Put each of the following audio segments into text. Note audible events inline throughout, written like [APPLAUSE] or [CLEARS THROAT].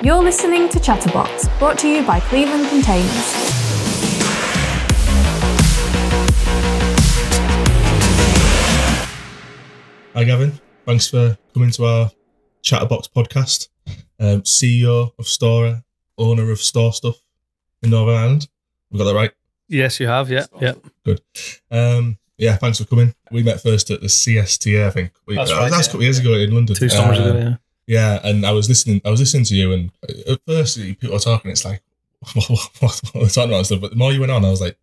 You're listening to Chatterbox, brought to you by Cleveland Containers. Hi, Gavin. Thanks for coming to our Chatterbox podcast. Um, CEO of Stora, owner of Store Stuff in Northern Ireland. We got that right? Yes, you have. Yeah, yeah. Good. Um, yeah, thanks for coming. We met first at the CSTA, I think. We, That's uh, right, That's yeah. a couple of years ago in London. Two summers ago. Yeah. Yeah, and I was listening. I was listening to you, and at first people are talking. It's like [LAUGHS] what, what, what, what we're talking about stuff. But the more you went on, I was like,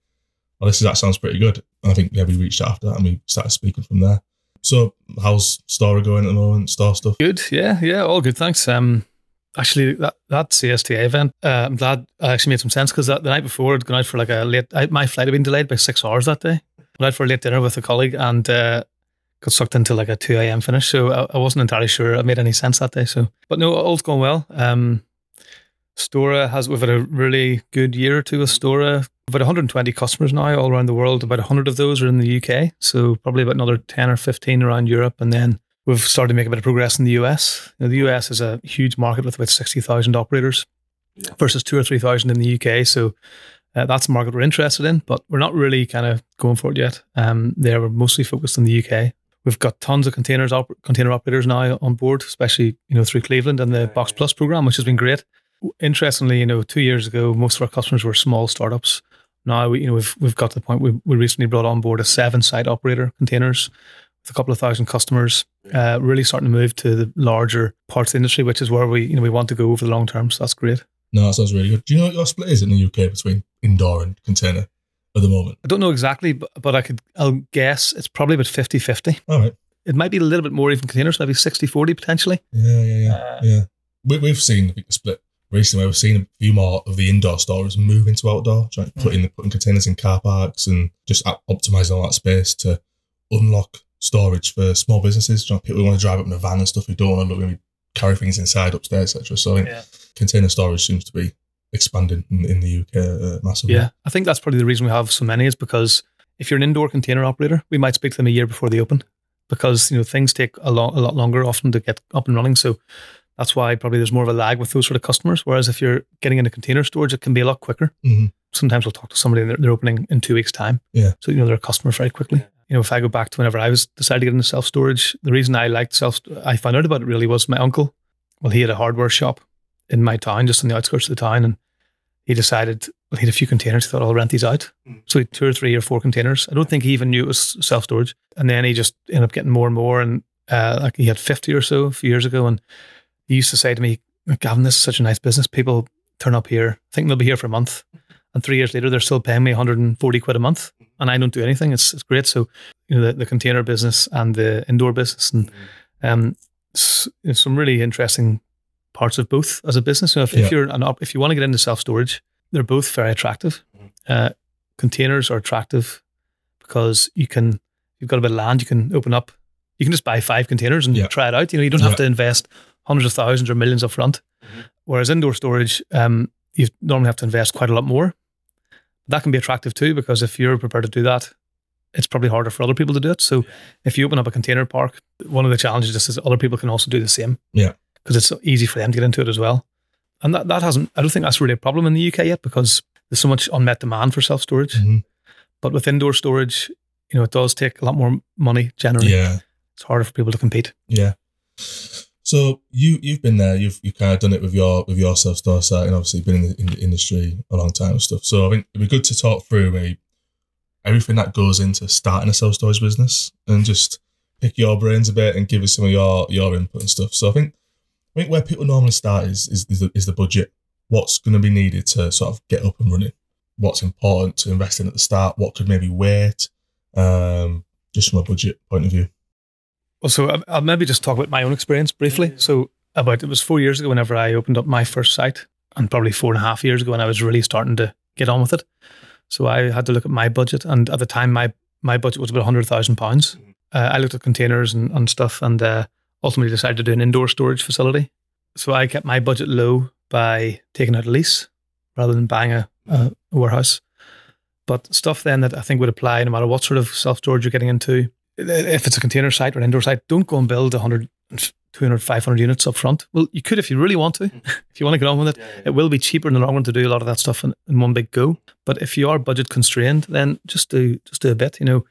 "Oh, this is that sounds pretty good." And I think yeah, we reached out after that, and we started speaking from there. So, how's Star going at the moment? Store Stuff. Good. Yeah, yeah. All good. Thanks. Um, actually, that that CSTA event, uh, I'm glad I actually made some sense because the night before I'd gone out for like a late. I, my flight had been delayed by six hours that day. I went out for a late dinner with a colleague and uh, got sucked into like a two a.m. finish. So I, I wasn't entirely sure it made any sense that day. So, but no, all's going well. Um, Stora has we've had a really good year or two with Stora. About 120 customers now all around the world. About 100 of those are in the UK. So probably about another 10 or 15 around Europe, and then we've started to make a bit of progress in the US. You know, the US is a huge market with about 60,000 operators versus two or 3,000 in the UK. So uh, that's a market we're interested in, but we're not really kind of going for it yet. Um, there, we're mostly focused on the UK. We've got tons of containers op- container operators now on board, especially you know through Cleveland and the Box Plus program, which has been great. Interestingly, you know, two years ago, most of our customers were small startups. Now, we, you know, we've we've got to the point we we recently brought on board a seven site operator containers with a couple of thousand customers. Uh, really starting to move to the larger parts of the industry, which is where we you know we want to go over the long term. So that's great. No, that sounds really good. Do you know what your split is in the UK between indoor and container at the moment? I don't know exactly, but, but I could I'll guess it's probably about 50-50. All right. It might be a little bit more even containers, maybe 60-40 potentially. Yeah, yeah, yeah, Uh, yeah. We, we've seen the split recently. We've seen a few more of the indoor stores move into outdoor, trying to Mm. put in putting containers in car parks and just op- optimizing all that space to unlock storage for small businesses. You know, people who want to drive up in a van and stuff who don't want to maybe carry things inside upstairs, etc. So Yeah. container storage seems to be expanding in, in the UK uh, massively. Yeah, I think that's probably the reason we have so many is because if you're an indoor container operator, we might speak to them a year before they open because you know things take a lot a lot longer often to get up and running. So that's why probably there's more of a lag with those sort of customers. Whereas if you're getting into container storage, it can be a lot quicker. Mhm. Sometimes we'll talk to somebody and they're, they're opening in two weeks' time. Yeah. So you know they're a customer very quickly. You know, if I go back to whenever I was decided to get into self storage, the reason I liked self, I found out about it really was my uncle. Well, he had a hardware shop in my town, just on the outskirts of the town, and he decided well, he had a few containers. He thought I'll rent these out. So he had two or three or four containers. I don't think he even knew it was self storage. And then he just ended up getting more and more. And uh, like he had fifty or so a few years ago, and he used to say to me, "Gavin, this is such a nice business. People turn up here, think they'll be here for a month, and three years later they're still paying me 140 quid a month, and I don't do anything. It's it's great. So you know the, the container business and the indoor business, and um, s- some really interesting parts of both as a business. So if, Yeah. if you're an op- if you want to get into self storage, they're both very attractive. Uh, containers are attractive because you can you've got a bit of land, you can open up, you can just buy five containers and Yeah. try it out. You know, you don't have Yeah. to invest hundreds of thousands or millions up front. Whereas indoor storage, um, you normally have to invest quite a lot more. That can be attractive too because if you're prepared to do that, it's probably harder for other people to do it. So if you open up a container park, one of the challenges is that other people can also do the same. Yeah. Because it's so easy for them to get into it as well. And that, that hasn't, I don't think that's really a problem in the UK yet because there's so much unmet demand for self storage. Mhm. But with indoor storage, you know, it does take a lot more money generally. Yeah. It's harder for people to compete. Yeah. So you you've been there. You've you kind of done it with your with your self site, and obviously been in the, in the industry a long time and stuff. So I think it'd be good to talk through maybe everything that goes into starting a self storage business, and just pick your brains a bit and give us some of your your input and stuff. So I think I think where people normally start is is is the, is the budget. What's going to be needed to sort of get up and running? What's important to invest in at the start? What could maybe wait? Um, just from a budget point of view. Well, so I'll- maybe just talk about my own experience briefly. So about it was four years ago whenever I opened up my first site, and probably four and a half years ago when I was really starting to get on with it. So I had to look at my budget, and at the time my my budget was about hundred thousand pounds. Uh, I looked at containers and, and stuff, and uh, ultimately decided to do an indoor storage facility. So I kept my budget low by taking out a lease rather than buying a, a warehouse. But stuff then that I think would apply no matter what sort of self storage you're getting into if it's a container site or an indoor site, don't go and build 100, 200, 500 units up front. Well, you could if you really want to. [LAUGHS] if you want to get on with it, it will be cheaper in the long run to do a lot of that stuff in, in one big go. But if you are budget constrained, then just do just do a bit. You know,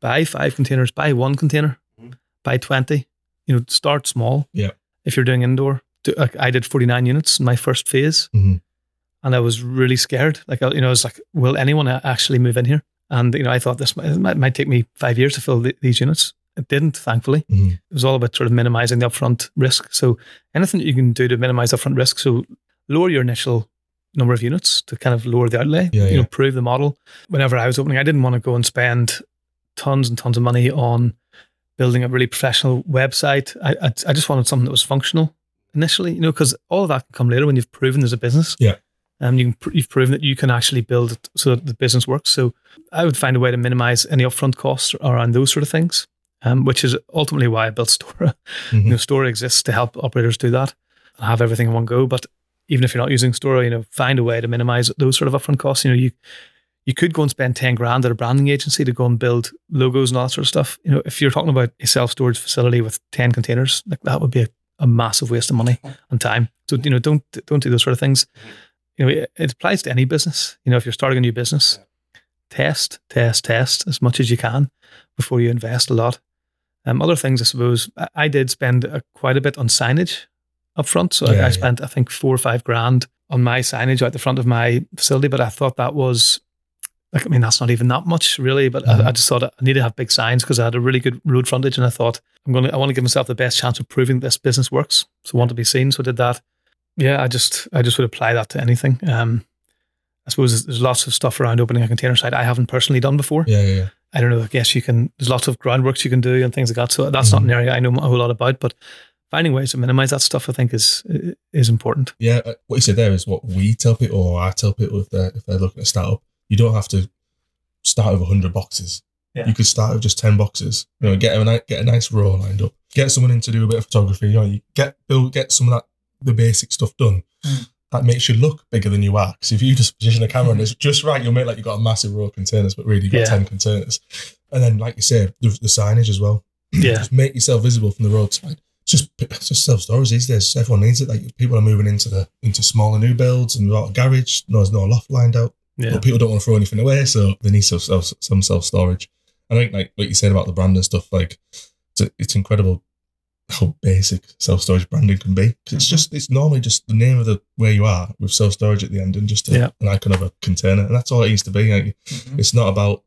buy five containers, buy one container, buy twenty. You know, start small. Yeah. If you're doing indoor, do, like I did 49 units in my first phase, Mhm. and I was really scared. Like I- you know, I was like, will anyone actually move in here? And you know, I thought this might, might, might take me five years to fill th- these units. It didn't, thankfully. Mhm. It was all about sort of minimizing the upfront risk. So anything that you can do to minimize upfront risk. So lower your initial number of units to kind of lower the outlay. Yeah, you yeah. know, prove the model. Whenever I was opening, I didn't want to go and spend tons and tons of money on building a really professional website. I I, I just wanted something that was functional initially. You know, because all of that can come later when you've proven there's a business. Yeah. Um, you can, pr- you've proven that you can actually build it so that the business works. So I would find a way to minimize any upfront costs around those sort of things, um, which is ultimately why I built Stora. Mhm. You know, Stora exists to help operators do that and have everything in one go. But even if you're not using Stora, you know, find a way to minimize those sort of upfront costs. You know, you you could go and spend 10 grand at a branding agency to go and build logos and all that sort of stuff. You know, if you're talking about a self-storage facility with 10 containers, like that would be a, a massive waste of money and time. So, you know, don't don't do those sort of things. You know, it, it applies to any business. You know, if you're starting a new business, test, test, test as much as you can before you invest a lot. Um, other things, I suppose, I, I did spend uh, quite a bit on signage up front. So I- Yeah, I yeah. spent, I think, four or five grand on my signage out the front of my facility. But I thought that was, like, I mean, that's not even that much really. But. I, I just thought I needed to have big signs because I had a really good road frontage, and I thought I'm going to, I want to give myself the best chance of proving this business works. So I want to be seen. So I did that. Yeah, I just, I just would apply that to anything. Um, I suppose there's- there's lots of stuff around opening a container site I haven't personally done before. Yeah, yeah, yeah. I don't know. I guess you can. There's lots of groundworks you can do and things like that. So that's not an area I know a whole lot about. But finding ways to minimize that stuff, I think, is is important. Yeah, uh, what you said there is what we tell people, or I tell people if they're if they're looking at startup. You don't have to start with hundred boxes. Yeah. You could start with just ten boxes. You know, get a get a nice row lined up. Get someone in to do a bit of photography. You know, you get build get some of that the basic stuff done. Mm. That makes you look bigger than you are. Because if you just position a camera and it's just right, you'll make like you've got a massive row of containers, but really you've got Yeah. ten containers. And then, like you said, the, the signage as well. [CLEARS THROAT] Yeah. just make yourself visible from the roadside. It's just it's just self storage these days. Everyone needs it. Like people are moving into the into smaller new builds and without a garage. No, there's no loft lined out. Yeah. But people don't want to throw anything away, so they need some self some self storage. I think like what you said about the brand and stuff, like it's, it's incredible how basic self storage branding can be. 'Cause it's just it's normally just the name of the where you are with self storage at the end and just a, Yeah. an icon of a container, and that's all it needs to be. Like, it's not about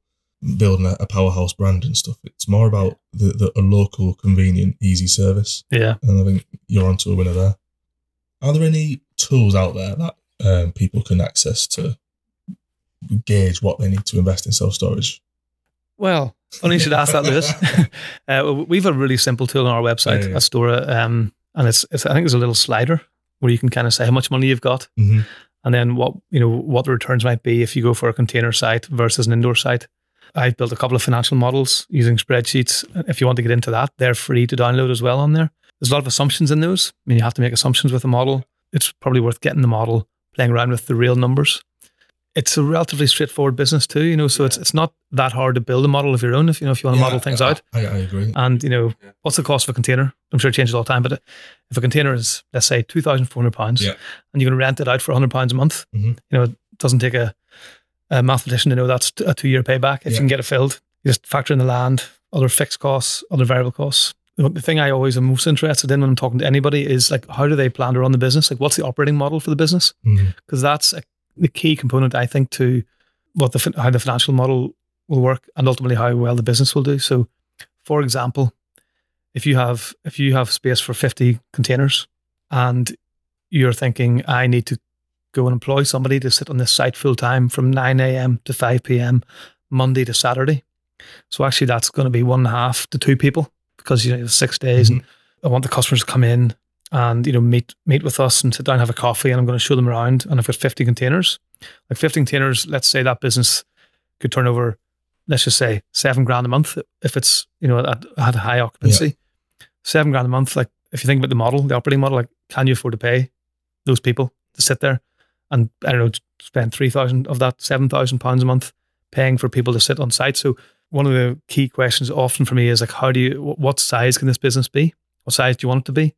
building a, a powerhouse brand and stuff. It's more about the, the a local, convenient, easy service. Yeah. And I think you're onto a winner there. Are there any tools out there that um, people can access to gauge what they need to invest in self storage? Well, funny you should ask that, Lewis. [LAUGHS] uh, we've a really simple tool on our website Yeah, yeah. at Stora, um, and it's, it's I think there's a little slider where you can kind of say how much money you've got, hmm and then what you know what the returns might be if you go for a container site versus an indoor site. I've built a couple of financial models using spreadsheets. If you want to get into that, they're free to download as well on there. There's a lot of assumptions in those. I mean, you have to make assumptions with the model. It's probably worth getting the model, playing around with the real numbers. It's a relatively straightforward business too, you know. So it's it's not that hard to build a model of your own if you know if you want to model things I, out. I, I agree. And you know, what's the cost of a container? I'm sure it changes all the time, but if a container is let's say two thousand four hundred pounds, Yeah. and you can rent it out for hundred pounds a month, Mhm. you know, it doesn't take a, a mathematician to know that's a two year payback. If Yeah. you can get it filled, you just factor in the land, other fixed costs, other variable costs. The thing I always am most interested in when I'm talking to anybody is like, how do they plan to run the business? Like, what's the operating model for the business? Because that's a, the key component, I think, to what the how the financial model will work and ultimately how well the business will do. So, for example, if you have if you have space for fifty containers and you're thinking, I need to go and employ somebody to sit on this site full time from nine a.m. to five p.m. Monday to Saturday. So actually, that's going to be one and a half to two people because you know six days, and mm-hmm. I want the customers to come in and you know meet meet with us and sit down and have a coffee and I'm going to show them around and I've got 50 containers like 50 containers let's say that business could turn over let's just say seven grand a month if it's you know at, at a high occupancy seven grand a month like if you think about the model the operating model like can you afford to pay those people to sit there and I don't know spend 3,000 of that 7,000 pounds a month paying for people to sit on site so one of the key questions often for me is like, how do you, what size can this business be? What size do you want it to be?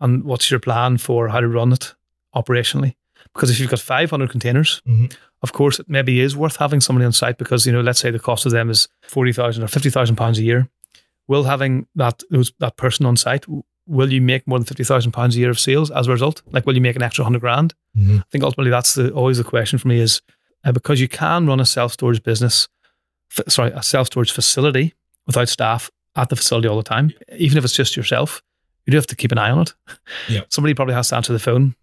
And what's your plan for how to run it operationally? Because if you've got 500 containers, Mhm. of course, it maybe is worth having somebody on site because, you know, let's say the cost of them is 40,000 or 50,000 pounds a year. Will having that, those, that person on site, will you make more than 50,000 pounds a year of sales as a result? Like, will you make an extra 100 grand? Mhm. I think ultimately that's the, always the question for me is uh, because you can run a self storage business, f- sorry, a self storage facility without staff at the facility all the time, even if it's just yourself, you do have to keep an eye on it. Yeah. Somebody probably has to answer the phone.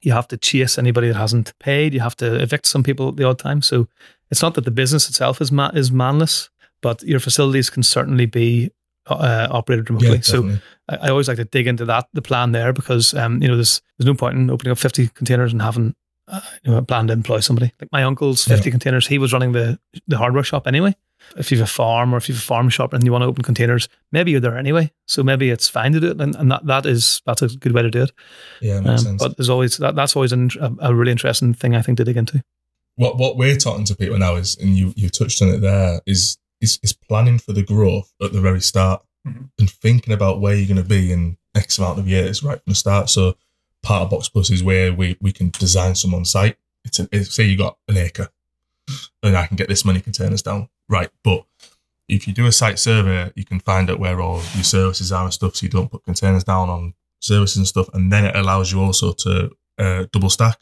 You have to chase anybody that hasn't paid. You have to evict some people at the odd time. So it's not that the business itself is ma- is manless, but your facilities can certainly be uh, operated remotely. Yeah, so. I, I always like to dig into that, the plan there, because um, you know, there's there's no point in opening up 50 containers and having uh, you know, a plan to employ somebody. Like my uncle's 50 containers, he was running the the hardware shop anyway. If you have a farm or if you have a farm shop and you want to open containers, maybe you're there anyway. So maybe it's fine to do it, and, and that, that is that's a good way to do it. yeah, makes Um, sense. but there's always that, that's always an, a, a really interesting thing I think to dig into. what what we're talking to people now is, and you you touched on it there, is is is planning for the growth at the very start Mhm. and thinking about where you're going to be in X amount of years right from the start. So part of Box Plus is where we we can design some on site. It's, a, it's say you got an acre, and I can get this many containers down, right? But if you do a site survey, you can find out where all your services are and stuff, so you don't put containers down on services and stuff, and then it allows you also to uh, double stack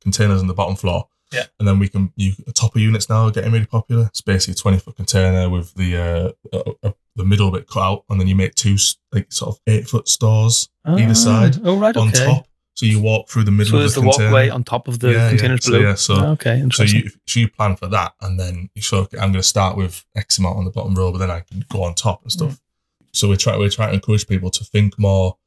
containers on the bottom floor. Yeah. And then we can you topper units now are getting really popular. It's basically a twenty foot container with the uh, uh, uh, the middle bit cut out, and then you make two like sort of eight foot stores Either side, Oh right, on okay. top. So you walk through the middle So of the, the container. walkway on top of the Yeah, yeah. containers So, below. yeah, so- Ah, okay, So you so you plan for that, and then you of, I'm going to start with X amount on the bottom row, but then I can go on top and stuff. So we try we try to encourage people to think more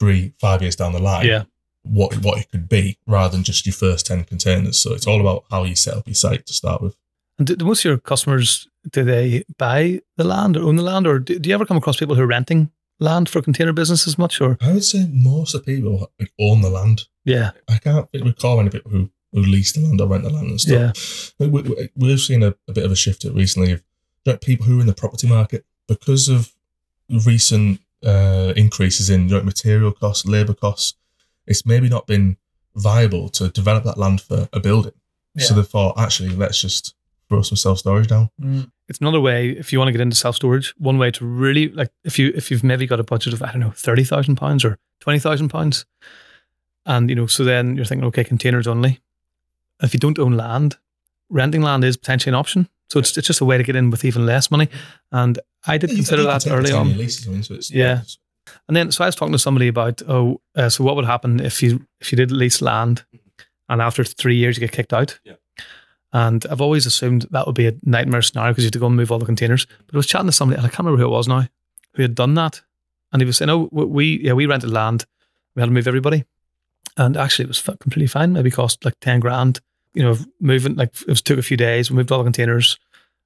three five years down the line. yeah, What what it could be rather than just your first ten containers. So it's all about how you set up your site to start with. And do, do most of your customers do they buy the land or own the land, or do, do you ever come across people who are renting land for container businesses much? Or I would say most of the people like, own the land. yeah, I can't recall any people who, who lease the land or rent the land and stuff. yeah, We, we, we've seen a, a bit of a shift recently of you people who are in the property market because of recent uh, increases in know, material costs, labour costs. It's maybe not been viable to develop that land for a building. So Yeah. they thought, actually, let's just throw some self storage down. It's another way if you want to get into self storage. One way to really like if you if you've maybe got a budget of I don't know thirty thousand pounds or twenty thousand pounds, and you know so then you're thinking okay containers only. If you don't own land, renting land is potentially an option. So it's it's just a way to get in with even less money. And I did Yeah, consider can that early on. year leases, I mean, so it's- Yeah. And then, so I was talking to somebody about, oh, uh, so what would happen if you if you did lease land, and after three years you get kicked out? Yeah. And I've always assumed that would be a nightmare scenario because you have to go and move all the containers. But I was chatting to somebody, and I can't remember who it was now, who had done that, and he was saying, "Oh, we yeah we rented land, we had to move everybody, and actually it was completely fine. Maybe cost like ten grand, you know, moving like it was took a few days. We moved all the containers,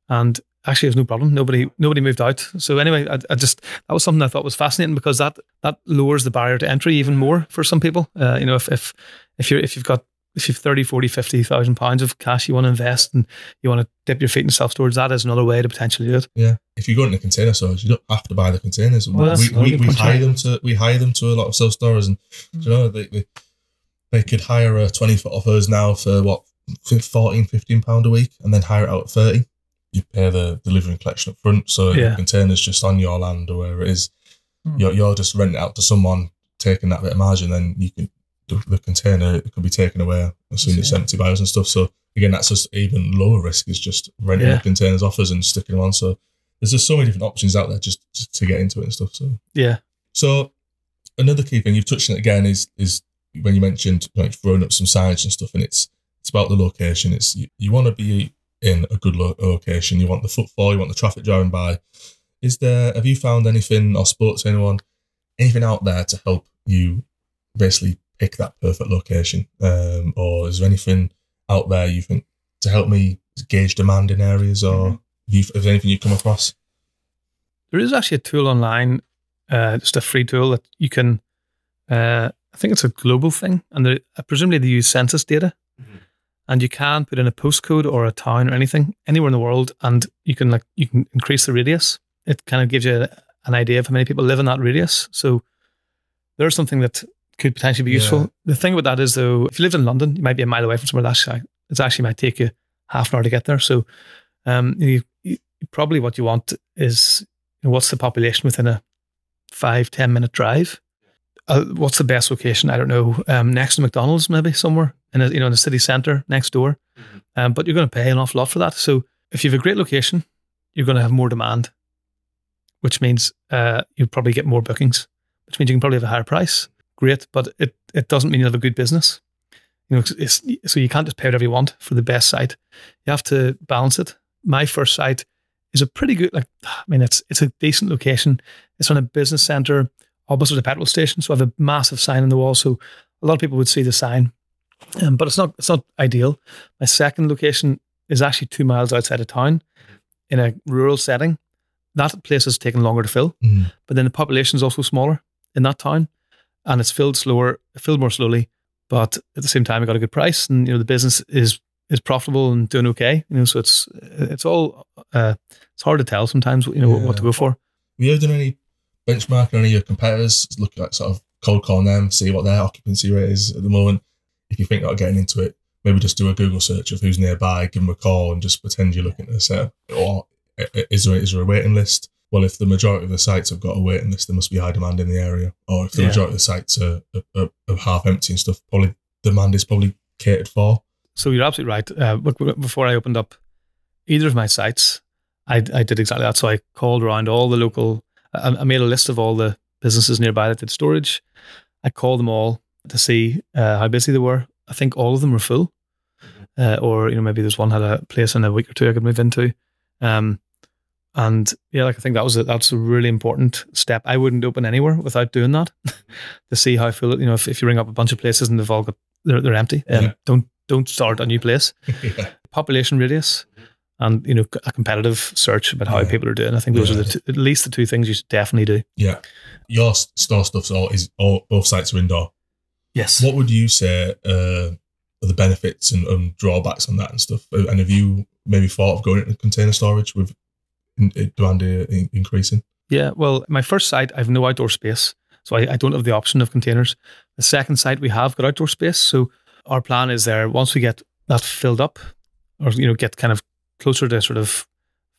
and actually it was no problem. Nobody nobody moved out. So anyway, I, I just that was something I thought was fascinating because that that lowers the barrier to entry even more for some people. Uh, you know, if if if you're if you've got if you've 30, 40, 50,000 pounds of cash you want to invest and you want to dip your feet in self storage, that is another way to potentially do it. Yeah, if you go into container stores, you don't have to buy the containers. Well, that's we, we, we hire them to we hire them to a lot of self storers, and Mm. you know they, they they could hire a twenty foot off us now for what 14 15 pound a week, and then hire it out at thirty. You pay the delivery and collection up front, so Yeah. the container's just on your land or wherever it is. Mm. You're you're just renting it out to someone, taking that bit of margin, then you can the, the container it could be taken away as soon as it's empty by us and stuff. So again, that's just even lower risk is just renting Yeah. the containers off us and sticking them on. So there's just so many different options out there just, just to get into it and stuff. So Yeah. so another key thing you've touched on it again is is when you mentioned like throwing up some signage and stuff, and it's it's about the location. It's you, you want to be in a good lo- location. You want the footfall. You want the traffic driving by. Is there? Have you found anything or spoke to anyone? Anything out there to help you basically pick that perfect location? Um, or is there anything out there you think to help me gauge demand in areas, or have you, is there anything you've come across? There is actually a tool online, uh, just a free tool that you can. Uh, I think it's a global thing, and they, uh, presumably they use census data, and you can put in a postcode or a town or anything anywhere in the world, and you can like you can increase the radius. It kind of gives you an idea of how many people live in that radius. So there's something that could potentially be useful. Yeah. The thing about that is though, if you live in London, you might be a mile away from somewhere that's it actually might take you half an hour to get there. So um, you, you, probably what you want is you know, what's the population within a five ten minute drive. Uh, what's the best location? I don't know. Um, next to McDonald's, maybe somewhere in a, you know in the city centre next door. Um, but you're going to pay an awful lot for that. So if you have a great location, you're going to have more demand, which means uh, you probably get more bookings, which means you can probably have a higher price. Great, but it, it doesn't mean you have a good business. You know, it's, so you can't just pay whatever you want for the best site. You have to balance it. My first site is a pretty good, like I mean, it's it's a decent location. It's on a business center opposite a petrol station, so I have a massive sign on the wall. So a lot of people would see the sign, um, but it's not it's not ideal. My second location is actually two miles outside of town, in a rural setting. That place has taken longer to fill, Mm. but then the population is also smaller in that town, and it's filled slower, filled more slowly. But at the same time, I got a good price, and you know the business is is profitable and doing okay. You know, so it's it's all uh, it's hard to tell sometimes. You know what to go for. Have you ever done any benchmarking on any of your competitors? Look at sort of cold calling them, see what their occupancy rate is at the moment. If you think about getting into it, maybe just do a Google search of who's nearby, give them a call, and just pretend you're looking at a set. Or is there is there a waiting list? Well, if the majority of the sites have got a waiting list, there must be high demand in the area. Or if the Yeah. majority of the sites are, are, are, are half empty and stuff, probably demand is probably catered for. So you're absolutely right. Uh, but before I opened up either of my sites, I, I did exactly that. So I called around all the local. I, I made a list of all the businesses nearby that did storage. I called them all to see uh, how busy they were. I think all of them were full, uh, or you know maybe there's one had a place in a week or two I could move into. Um, and yeah, like I think that was a, that's a really important step. I wouldn't open anywhere without doing that [LAUGHS] to see how full. You know, if, if you ring up a bunch of places and they've all got they're, they're empty, um, Yeah. don't don't start a new place [LAUGHS] yeah. population radius and you know a competitive search about how Yeah. people are doing. I think those are Yeah. the two, at least the two things you should definitely do. Yeah. Your store stuff's all is all both sites are indoor. Yes. What would you say uh, are the benefits and, and drawbacks on that and stuff? And have you maybe thought of going into container storage with demand uh, in- increasing? Yeah. Well, my first site, I have no outdoor space, so I, I don't have the option of containers. The second site, we have got outdoor space, so our plan is there once we get that filled up, or you know, get kind of closer to sort of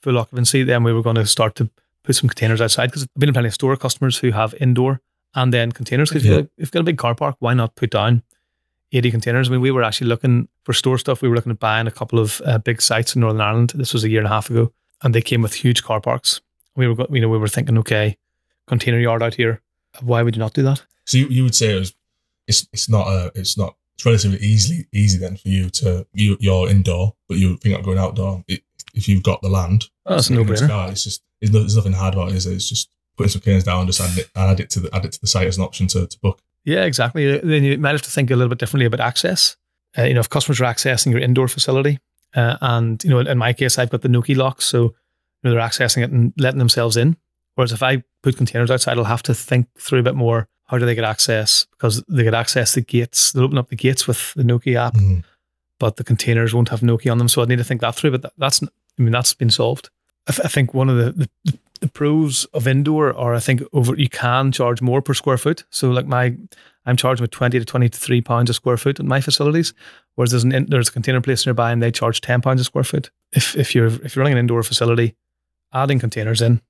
full occupancy, then we were going to start to put some containers outside because I've been in plenty of store customers who have indoor and then containers. Because Yeah. if you've got a big car park, why not put down 80 containers? I mean, we were actually looking for store stuff. We were looking at buying a couple of uh, big sites in Northern Ireland. This was a year and a half ago, and they came with huge car parks. We were, you know, we were thinking, okay, container yard out here. Why would you not do that? So you, you would say it was it's it's not a it's not it's relatively easily easy then for you to you you're indoor but you think about going outdoor it, if you've got the land Oh, that's a in the no-brainer. sky, it's just there's, no, there's nothing hard about it is it? it's just putting some canes down just add it add it to the add it to the site as an option to, to book Yeah, exactly. Then you might have to think a little bit differently about access. Uh, you know, if customers are accessing your indoor facility, uh, and you know, in my case, I've got the Nuki locks, so you know they're accessing it and letting themselves in. Whereas if I put containers outside, I'll have to think through a bit more. How do they get access? Because they get access the gates. They'll open up the gates with the Nuki app, Mhm. but the containers won't have Nuki on them. So I need to think that through. But that, that's, I mean, that's been solved. I, th- I think one of the, the the pros of indoor are I think over you can charge more per square foot. So like my I'm charging with twenty to twenty three pounds a square foot in my facilities, whereas there's an in, there's a container place nearby and they charge ten pounds a square foot. If if you're if you're running an indoor facility, adding containers in,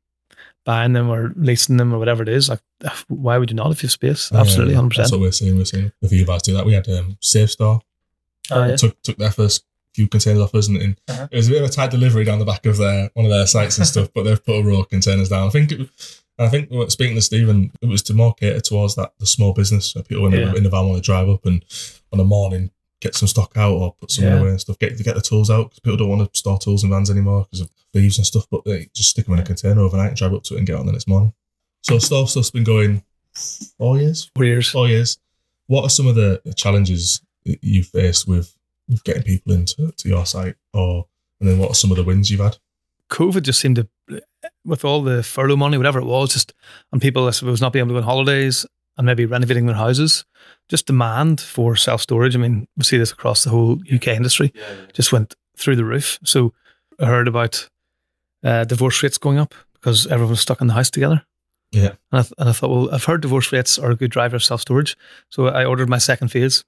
buying them or leasing them or whatever it is, like [SIGHS] why would you not if you have space? Absolutely, Yeah, hundred that's percent. what we're seeing we're seeing a few guys do that we had um, Safestore Oh, yeah. took took their first few containers off us, and, and Uh-huh. it was a bit of a tight delivery down the back of their one of their sites and stuff. But they've put a row of containers down. I think. It, I think speaking to Stephen, it was to more cater towards that the small business. So people when Yeah. they're in the van want to drive up and on a morning get some stock out or put some Yeah. away and stuff. Get to get the tools out because people don't want to store tools in vans anymore because of thieves and stuff. But they just stick them in a container overnight and drive up to it and get on the next morning. So store stuff's been going four years, Four years. four years. What are some of the the challenges you faced with, with getting people into to your site, or and then what are some of the wins you've had? COVID just seemed to, with all the furlough money, whatever it was, just and people, I suppose, not being able to go on holidays and maybe renovating their houses, just demand for self storage. I mean, we see this across the whole UK industry, Yeah, just went through the roof. So I heard about uh, divorce rates going up because everyone was stuck in the house together. Yeah. And I, th- and I thought, well, I've heard divorce rates are a good driver of self storage. So I ordered my second phase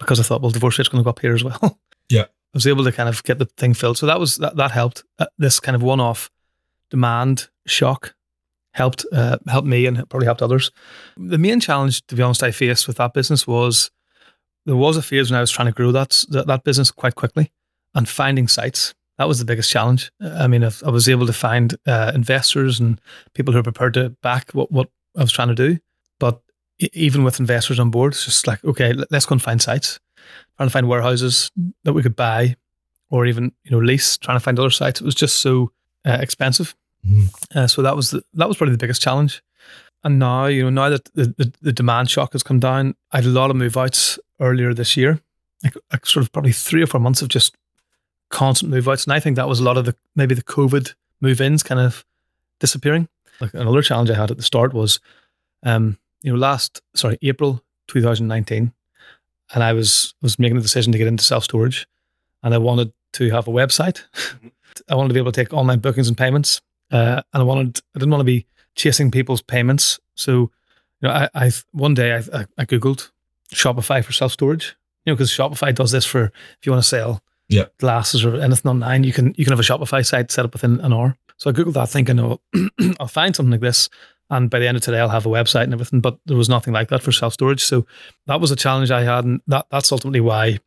because I thought, well, divorce rate's going to go up here as well. [LAUGHS] Yeah. I was able to kind of get the thing filled. So that was that, that helped. Uh, this kind of one off demand shock helped uh, helped me and probably helped others. The main challenge, to be honest, I faced with that business was there was a phase when I was trying to grow that that, that business quite quickly and finding sites. That was the biggest challenge. I mean, I was able to find uh, investors and people who are prepared to back what, what I was trying to do. But even with investors on board, it's just like, okay, let- let's go and find sites, trying to find warehouses that we could buy or even, you know, lease, trying to find other sites. It was just so uh, expensive. Mhm. Uh, so that was the, that was probably the biggest challenge. And now, you know, now that the, the, the demand shock has come down, I had a lot of move outs earlier this year, like, like sort of probably three or four months of just constant move outs. And I think that was a lot of the maybe the COVID move ins kind of disappearing. Like another challenge I had at the start was, um, you know, last sorry April 2019, and I was was making the decision to get into self storage, and I wanted to have a website. [LAUGHS] I wanted to be able to take online bookings and payments, uh, and I wanted I didn't want to be chasing people's payments. So, you know, I, I one day I, I, I googled Shopify for self storage. You know, because Shopify does this for if you want to sell Yeah. glasses or anything online, you can you can have a Shopify site set up within an hour. So I googled that, thinking, oh, [CLEARS THROAT] I'll find something like this, and by the end of today, I'll have a website and everything. But there was nothing like that for self storage. So that was a challenge I had, and that that's ultimately why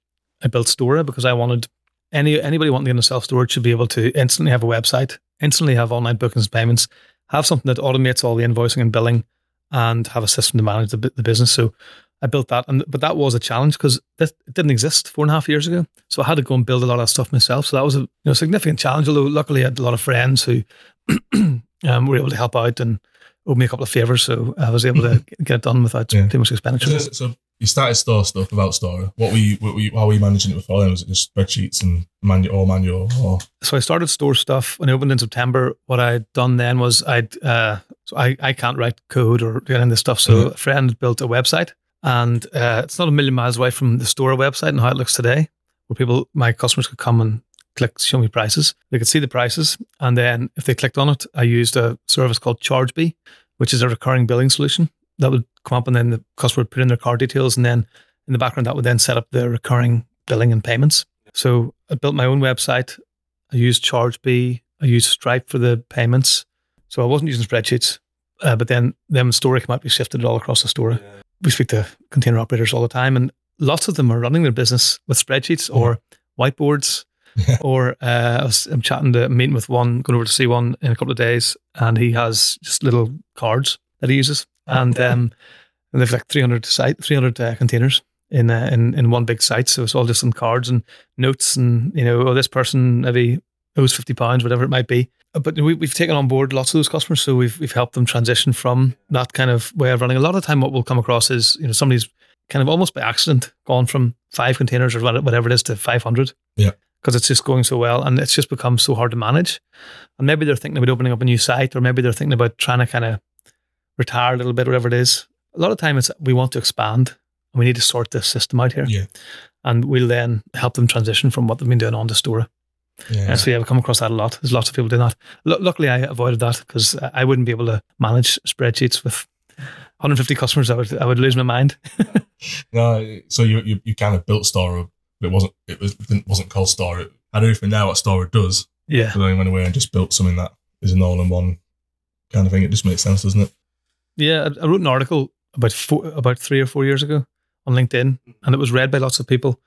I built Stora because I wanted any anybody wanting to get into self storage should be able to instantly have a website, instantly have online bookings and payments, have something that automates all the invoicing and billing, and have a system to manage the, the business. So I built that, and but that was a challenge because it didn't exist four and a half years ago. So I had to go and build a lot of stuff myself. So that was a you know significant challenge. Although luckily I had a lot of friends who [CLEARS THROAT] um, were able to help out and owed me a couple of favors, so I was able to [LAUGHS] get it done without Yeah. too much expenditure. So, so you started Stora stuff without store. What were you? What were you how were you managing it before then? Was it just spreadsheets and manual or manual or so I started store stuff when I opened in September. What I'd done then was I'd uh, so I, I can't write code or do any of this stuff. So Mhm. a friend built a website, and uh, it's not a million miles away from the Stora website and how it looks today, where people my customers could come and click show me prices. They could see the prices, and then if they clicked on it, I used a service called ChargeBee, which is a recurring billing solution that would come up, and then the customer would put in their card details, and then in the background that would then set up the recurring billing and payments. So I built my own website. I used ChargeBee. I used Stripe for the payments. So I wasn't using spreadsheets. Uh, but then then Stora came out, we shifted it all across the store. We speak to container operators all the time, and lots of them are running their business with spreadsheets or whiteboards. [LAUGHS] or uh, I was, I'm chatting to meeting with one, going over to see one in a couple of days, and he has just little cards that he uses, and um, and they've like 300 site, 300 uh, containers in, uh, in in one big site. So it's all just on cards and notes, and you know, oh, this person maybe owes 50 pounds, whatever it might be. Uh, But we, we've taken on board lots of those customers, so we've we've helped them transition from that kind of way of running. A lot of the time, what we'll come across is you know somebody's kind of almost by accident gone from five containers or whatever it is to 500 yeah because it's just going so well and it's just become so hard to manage. And maybe they're thinking about opening up a new site or maybe they're thinking about trying to kind of retire a little bit, whatever it is. A lot of time it's we want to expand and we need to sort this system out here. Yeah. And we'll then help them transition from what they've been doing on to Stora. yeah. And so yeah, we come across that a lot. There's lots of people doing that. Lu luckily, I avoided that because I wouldn't be able to manage spreadsheets with 150 customers. I would I would lose my mind. [LAUGHS] No, so you, you you kind of built but it wasn't it was it wasn't called. It, I don't even know what Stora does. Yeah. But then went away and just built something that is an all-in-one kind of thing. It just makes sense, doesn't it? Yeah, I I wrote an article about four, about three or four years ago on LinkedIn, and it was read by lots of people.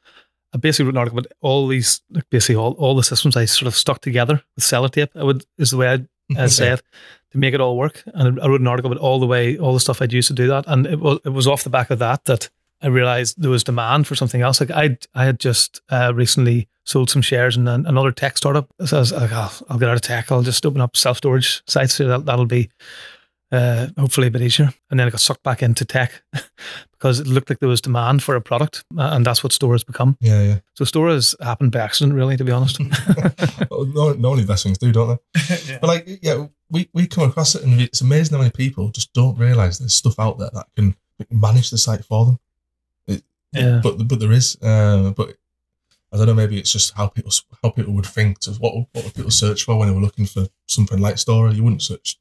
I basically wrote an article about all these, like basically all, all the systems I sort of stuck together with sellotape. I would is the way I'd uh, [LAUGHS] say it to make it all work. And I wrote an article about all the way, all the stuff I'd used to do that, and it was it was off the back of that that I realized there was demand for something else. Like I I had just uh, recently sold some shares in an, another tech startup. So I was like, oh, I'll get out of tech. I'll just open up self storage sites. So that that'll be uh, hopefully a bit easier. And then I got sucked back into tech [LAUGHS] because it looked like there was demand for a product, uh, and that's what Stora has become. Yeah, yeah. So Stora has happened by accident, really, to be honest. [LAUGHS] [LAUGHS] Normally best things do, don't they? But like, yeah, we, we come across it, and it's amazing how many people just don't realize there's stuff out there that can manage the site for them. It, Yeah. But but there is. Uh, but I don't know. Maybe it's just how people how people would think. To, what what would people search for when they were looking for something like Stora? You wouldn't search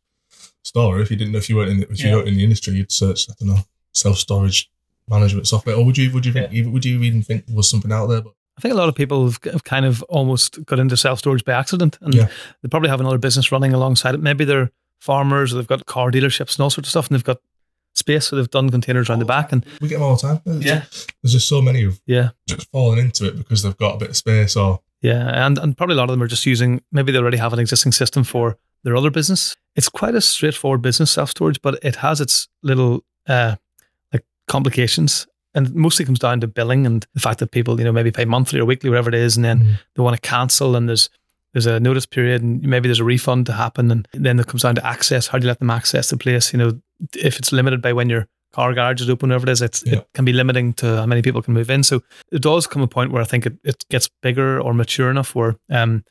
Stora if you didn't know if you weren't in the, if you Yeah. weren't in the industry. You'd search I don't know self storage management software. Or would you would you think even, would you even think there was something out there? But I think a lot of people have, have kind of almost got into self storage by accident, and Yeah. they probably have another business running alongside it. Maybe they're farmers, or they've got car dealerships and all sorts of stuff, and they've got space, so they've done containers around the back. And we get them all the time. There's, Yeah. there's just so many who've yeah, just fallen into it because they've got a bit of space or yeah, and and probably a lot of them are just using. Maybe they already have an existing system for their other business. It's quite a straightforward business, self storage, but it has its little uh, like complications. And mostly comes down to billing and the fact that people, you know, maybe pay monthly or weekly, whatever it is, and then Mhm. they want to cancel and there's there's a notice period and maybe there's a refund to happen and then it comes down to access. How do you let them access the place? You know, if it's limited by when your car garage is open, whatever it is, it's, Yeah. it can be limiting to how many people can move in. So it does come a point where I think it, it gets bigger or mature enough where um,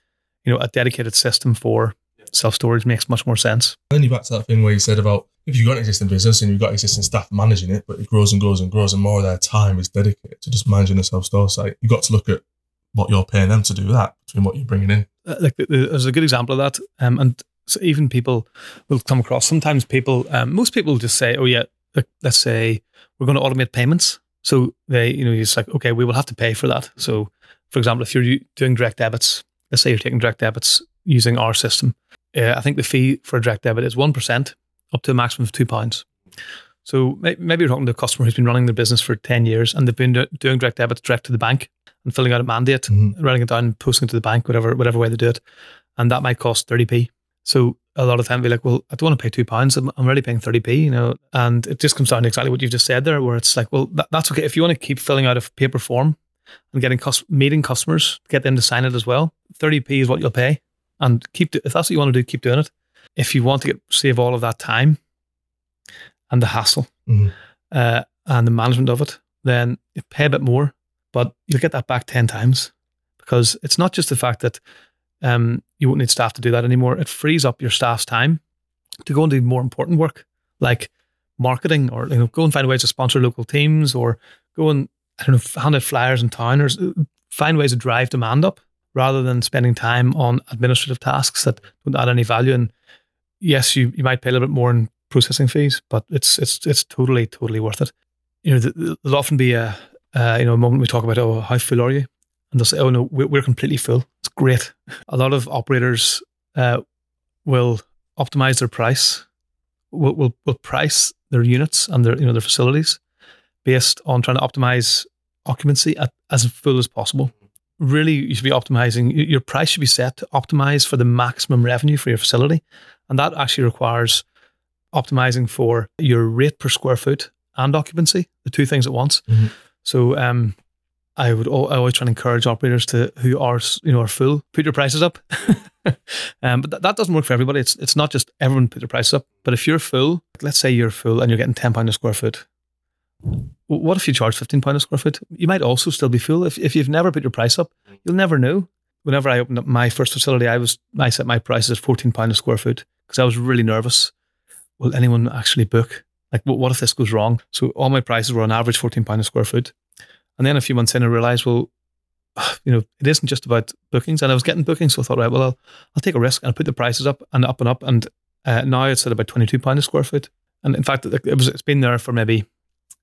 you know, a dedicated system for self storage makes much more sense. Then you back to that thing where you said about if you've got an existing business and you've got existing staff managing it, but it grows and grows and grows, and more of their time is dedicated to just managing a self store site, you've got to look at what you're paying them to do that between what you're bringing in. uh, like th- th- there's a good example of that. Um, and so even people will come across. Sometimes people, um, most people just say, "Oh yeah, like, let's say we're going to automate payments." So they, you know, it's like, okay, we will have to pay for that. So, for example, if you're doing direct debits, let's say you're taking direct debits using our system, uh, I think the fee for a direct debit is one percent, up to a maximum of two pounds. So maybe you're talking to a customer who's been running their business for ten years and they've been do- doing direct debits direct to the bank and filling out a mandate Mhm. writing it down and posting it to the bank, whatever whatever way they do it. And that might cost 30p. So a lot of time be like, well, I don't want to pay two pounds. I'm, I'm already paying 30p, you know, and it just comes down to exactly what you've just said there, where it's like, well, that, that's okay. If you want to keep filling out a paper form and getting cus- meeting customers, get them to sign it as well, 30p is what you'll pay. And keep, do- if that's what you want to do, keep doing it. If you want to get, save all of that time and the hassle Mhm. uh, and the management of it, then you pay a bit more, but you'll get that back 10 times because it's not just the fact that um, you won't need staff to do that anymore. It frees up your staff's time to go and do more important work like marketing or you know go and find ways to sponsor local teams or go and I don't know hand out flyers in town or find ways to drive demand up rather than spending time on administrative tasks that don't add any value. And yes, you, you might pay a little bit more in processing fees, but it's it's it's totally totally worth it. You know, th- th- there'll often be a uh, you know a moment we talk about oh how full are you, and they'll say oh no we're, we're completely full. It's great. A lot of operators uh, will optimize their price, will, will will price their units and their you know their facilities based on trying to optimize occupancy at as full as possible. Really, you should be optimizing. Your price should be set to optimize for the maximum revenue for your facility, and that actually requires optimizing for your rate per square foot and occupancy, the two things at once. Mhm. So, um, I would I always try and encourage operators to who are you know are full put your prices up. [LAUGHS] um, but that, that doesn't work for everybody. It's it's not just everyone put their prices up. But if you're full, let's say you're full and you're getting ten pound a square foot. What if you charge fifteen pound a square foot? You might also still be full. If if you've never put your price up, you'll never know. Whenever I opened up my first facility, I was I set my prices at fourteen pound a square foot because I was really nervous. Will anyone actually book? Like, what if this goes wrong? So all my prices were on average fourteen pound a square foot, and then a few months in, I realized, well, [SIGHS] you know, it isn't just about bookings. And I was getting bookings, so I thought, right, well, I'll, I'll take a risk and I'll put the prices up and up and up. And uh, now it's at about twenty two pound a square foot. And in fact, it was it's been there for maybe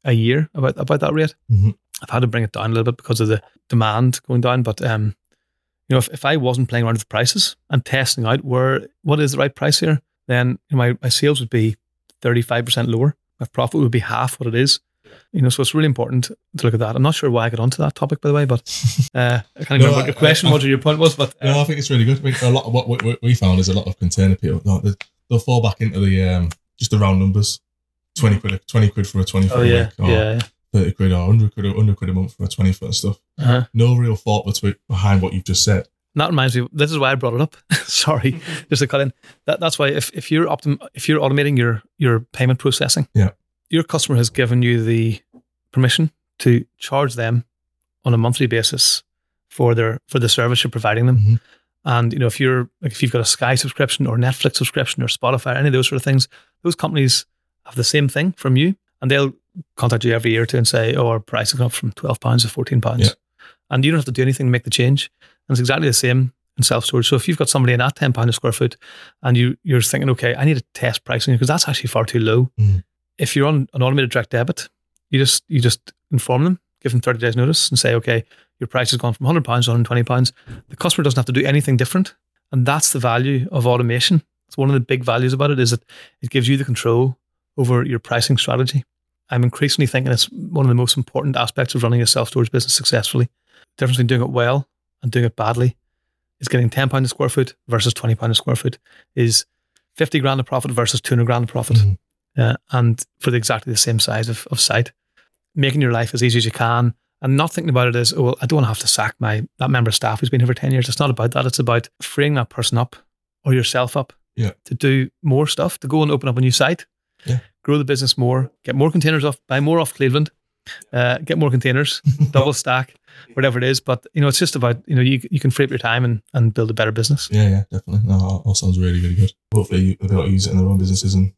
a year about about that rate. Mhm. I've had to bring it down a little bit because of the demand going down. But um, you know, if, if I wasn't playing around with the prices and testing out where what is the right price here, then you know, my, my sales would be thirty five percent lower. My profit would be half what it is. You know, so it's really important to look at that. I'm not sure why I got onto that topic, by the way, but uh, I can't [LAUGHS] No, remember what your question I- was or your point was. But uh, No, I think it's really good. I mean, a lot of what we, we- found is a lot of container people. No, they- they'll fall back into the um, just the round numbers. Twenty quid, twenty quid for a twenty foot oh yeah, week, or yeah, yeah. thirty quid, or hundred quid, or hundred quid a month for a twenty foot and stuff. Uh-huh. No real thought between, behind what you've just said. And that reminds me. This is why I brought it up. [LAUGHS] Sorry, [LAUGHS] just to cut in. That, that's why if, if you're optim- if you're automating your your payment processing, Yeah. your customer has given you the permission to charge them on a monthly basis for their for the service you're providing them. Mhm. And you know, if you're like if you've got a Sky subscription or Netflix subscription or Spotify, or any of those sort of things, those companies have the same thing from you, and they'll contact you every year or two and say, "Oh, our price has gone up from twelve pounds to fourteen pounds," Yeah. and you don't have to do anything to make the change. And it's exactly the same in self storage. So if you've got somebody in at ten pound a square foot, and you you're thinking, "Okay, I need to test pricing because that's actually far too low." Mm. If you're on an automated direct debit, you just you just inform them, give them thirty days notice, and say, "Okay, your price has gone from hundred pounds to hundred twenty pounds." The customer doesn't have to do anything different, and that's the value of automation. It's one of the big values about it is that it gives you the control over your pricing strategy. I'm increasingly thinking it's one of the most important aspects of running a self storage business successfully. The difference between doing it well and doing it badly is getting ten pound a square foot versus twenty pound a square foot is fifty grand of profit versus two hundred grand of profit, Mhm. uh, and for the exactly the same size of, of site, making your life as easy as you can, and not thinking about it as oh well, I don't want to have to sack my that member of staff who's been here for ten years. It's not about that. It's about freeing that person up or yourself up Yeah. to do more stuff, to go and open up a new site, Yeah. grow the business more, get more containers off, buy more off Cleveland, uh, get more containers, [LAUGHS] double stack, whatever it is. But you know, it's just about you know you you can free up your time and, and build a better business. Yeah, yeah, definitely. No, all, sounds really, really good. Hopefully, they'll be able to use it in their own businesses and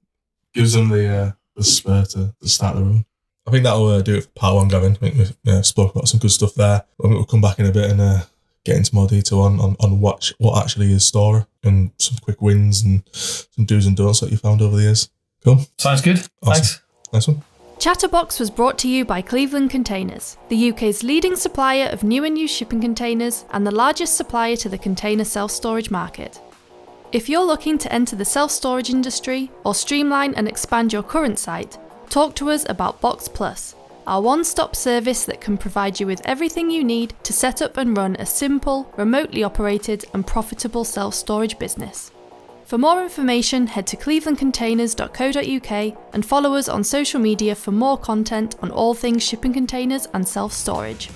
gives them the uh, the spur to, to start their own. I think that'll uh, do it for part one, Gavin. I think we uh, spoke about some good stuff there. I think we'll come back in a bit and uh, get into more detail on, on, on what what actually is Stora and some quick wins and some do's and don'ts that you found over the years. Cool. Sounds good. Awesome. Thanks. Nice one. Chatterbox was brought to you by Cleveland Containers, the UK's leading supplier of new and used shipping containers and the largest supplier to the container self storage market. If you're looking to enter the self storage industry or streamline and expand your current site, talk to us about Box Plus, our one stop service that can provide you with everything you need to set up and run a simple, remotely operated, and profitable self storage business. For more information, head to clevelandcontainers.co.uk and follow us on social media for more content on all things shipping containers and self storage.